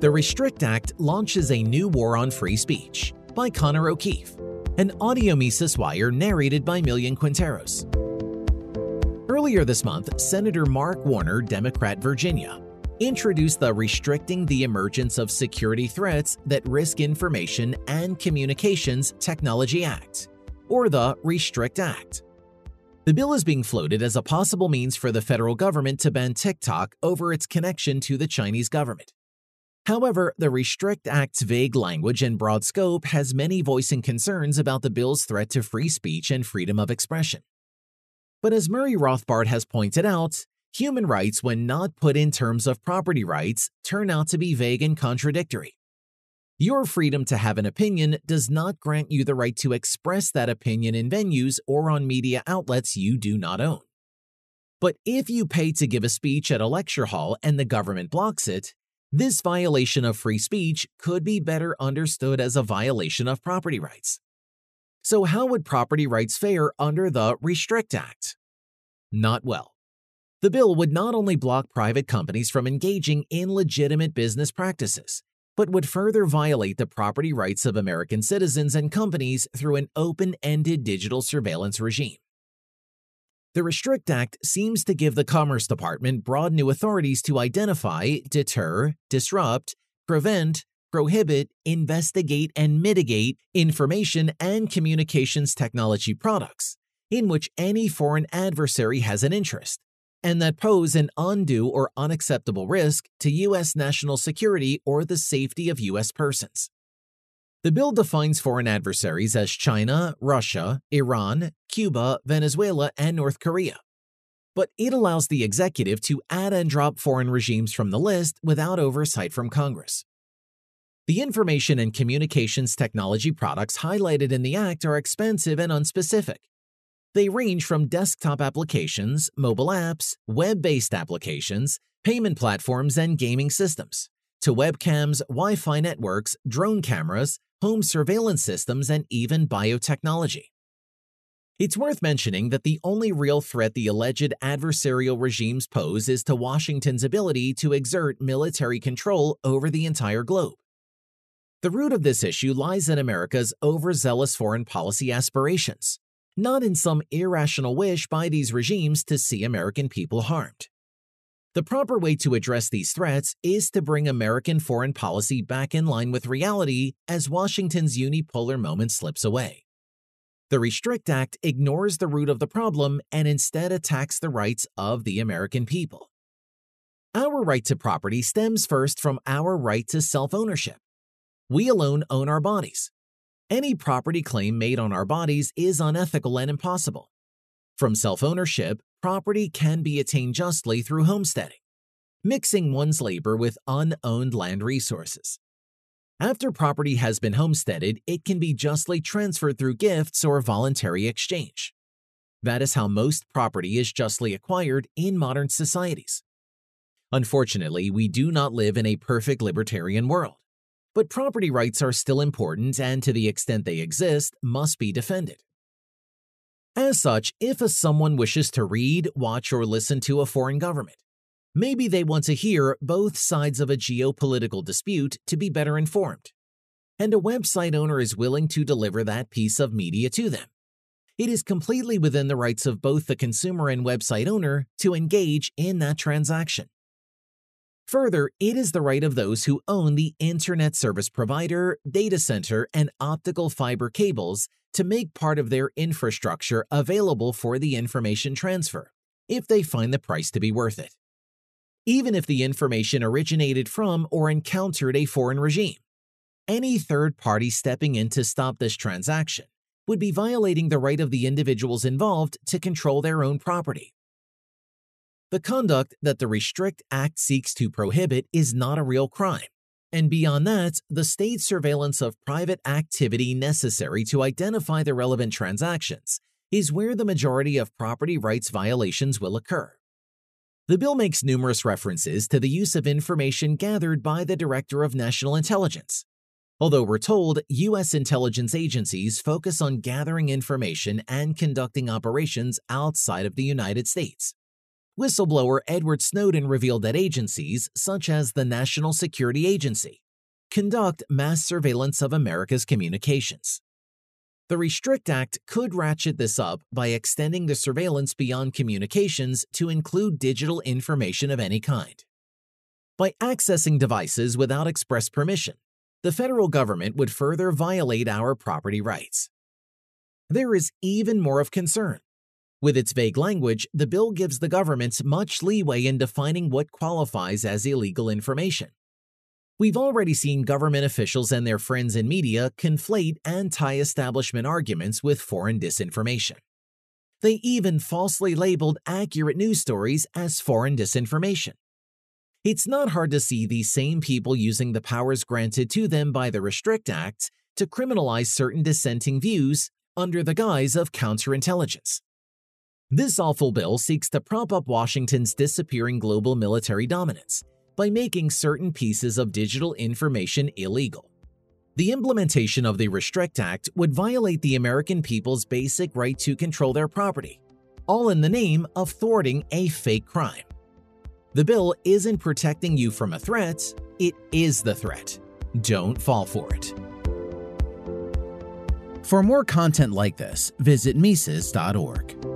The Restrict Act launches a new war on free speech by Connor O'Keeffe, an audio Mises wire narrated by Millian Quinteros. Earlier this month, Senator Mark Warner, Democrat Virginia, introduced the Restricting the Emergence of Security Threats That Risk Information and Communications Technology Act, or the Restrict Act. The bill is being floated as a possible means for the federal government to ban TikTok over its connection to the Chinese government. However, the Restrict Act's vague language and broad scope has many voicing concerns about the bill's threat to free speech and freedom of expression. But as Murray Rothbard has pointed out, human rights, when not put in terms of property rights, turn out to be vague and contradictory. Your freedom to have an opinion does not grant you the right to express that opinion in venues or on media outlets you do not own. But if you pay to give a speech at a lecture hall and the government blocks it, this violation of free speech could be better understood as a violation of property rights. So, how would property rights fare under the Restrict Act? Not well. The bill would not only block private companies from engaging in legitimate business practices, but would further violate the property rights of American citizens and companies through an open ended digital surveillance regime. The Restrict Act seems to give the Commerce Department broad new authorities to identify, deter, disrupt, prevent, prohibit, investigate, and mitigate information and communications technology products in which any foreign adversary has an interest and that pose an undue or unacceptable risk to U.S. national security or the safety of U.S. persons. The bill defines foreign adversaries as China, Russia, Iran, Cuba, Venezuela, and North Korea. But it allows the executive to add and drop foreign regimes from the list without oversight from Congress. The information and communications technology products highlighted in the Act are expensive and unspecific, they range from desktop applications, mobile apps, web based applications, payment platforms, and gaming systems, to webcams, Wi Fi networks, drone cameras, home surveillance systems, and even biotechnology. It's worth mentioning that the only real threat the alleged adversarial regimes pose is to Washington's ability to exert military control over the entire globe. The root of this issue lies in America's overzealous foreign policy aspirations not in some irrational wish by these regimes to see American people harmed. The proper way to address these threats is to bring American foreign policy back in line with reality as Washington's unipolar moment slips away. The Restrict Act ignores the root of the problem and instead attacks the rights of the American people. Our right to property stems first from our right to self ownership. We alone own our bodies, any property claim made on our bodies is unethical and impossible. From self ownership, property can be attained justly through homesteading, mixing one's labor with unowned land resources. After property has been homesteaded, it can be justly transferred through gifts or voluntary exchange. That is how most property is justly acquired in modern societies. Unfortunately, we do not live in a perfect libertarian world. But property rights are still important and, to the extent they exist, must be defended. As such, if a someone wishes to read, watch, or listen to a foreign government, maybe they want to hear both sides of a geopolitical dispute to be better informed. And a website owner is willing to deliver that piece of media to them. It is completely within the rights of both the consumer and website owner to engage in that transaction. Further, it is the right of those who own the internet service provider, data center, and optical fiber cables to make part of their infrastructure available for the information transfer, if they find the price to be worth it. Even if the information originated from or encountered a foreign regime, any third party stepping in to stop this transaction would be violating the right of the individuals involved to control their own property. The conduct that the Restrict Act seeks to prohibit is not a real crime. And beyond that, the state surveillance of private activity necessary to identify the relevant transactions is where the majority of property rights violations will occur. The bill makes numerous references to the use of information gathered by the Director of National Intelligence. Although we're told U.S. intelligence agencies focus on gathering information and conducting operations outside of the United States. whistleblower Edward Snowden revealed that agencies, such as the National Security Agency, conduct mass surveillance of America's communications. The Restrict Act could ratchet this up by extending the surveillance beyond communications to include digital information of any kind. By accessing devices without express permission, the federal government would further violate our property rights. There is even more of concern. With its vague language, the bill gives the government much leeway in defining what qualifies as illegal information. We've already seen government officials and their friends in media conflate anti establishment arguments with foreign disinformation. They even falsely labeled accurate news stories as foreign disinformation. It's not hard to see these same people using the powers granted to them by the Restrict Act to criminalize certain dissenting views under the guise of counterintelligence. This awful bill seeks to prop up Washington's disappearing global military dominance by making certain pieces of digital information illegal. The implementation of the Restrict Act would violate the American people's basic right to control their property, all in the name of thwarting a fake crime. The bill isn't protecting you from a threat, it is the threat. Don't fall for it. For more content like this, visit Mises.org.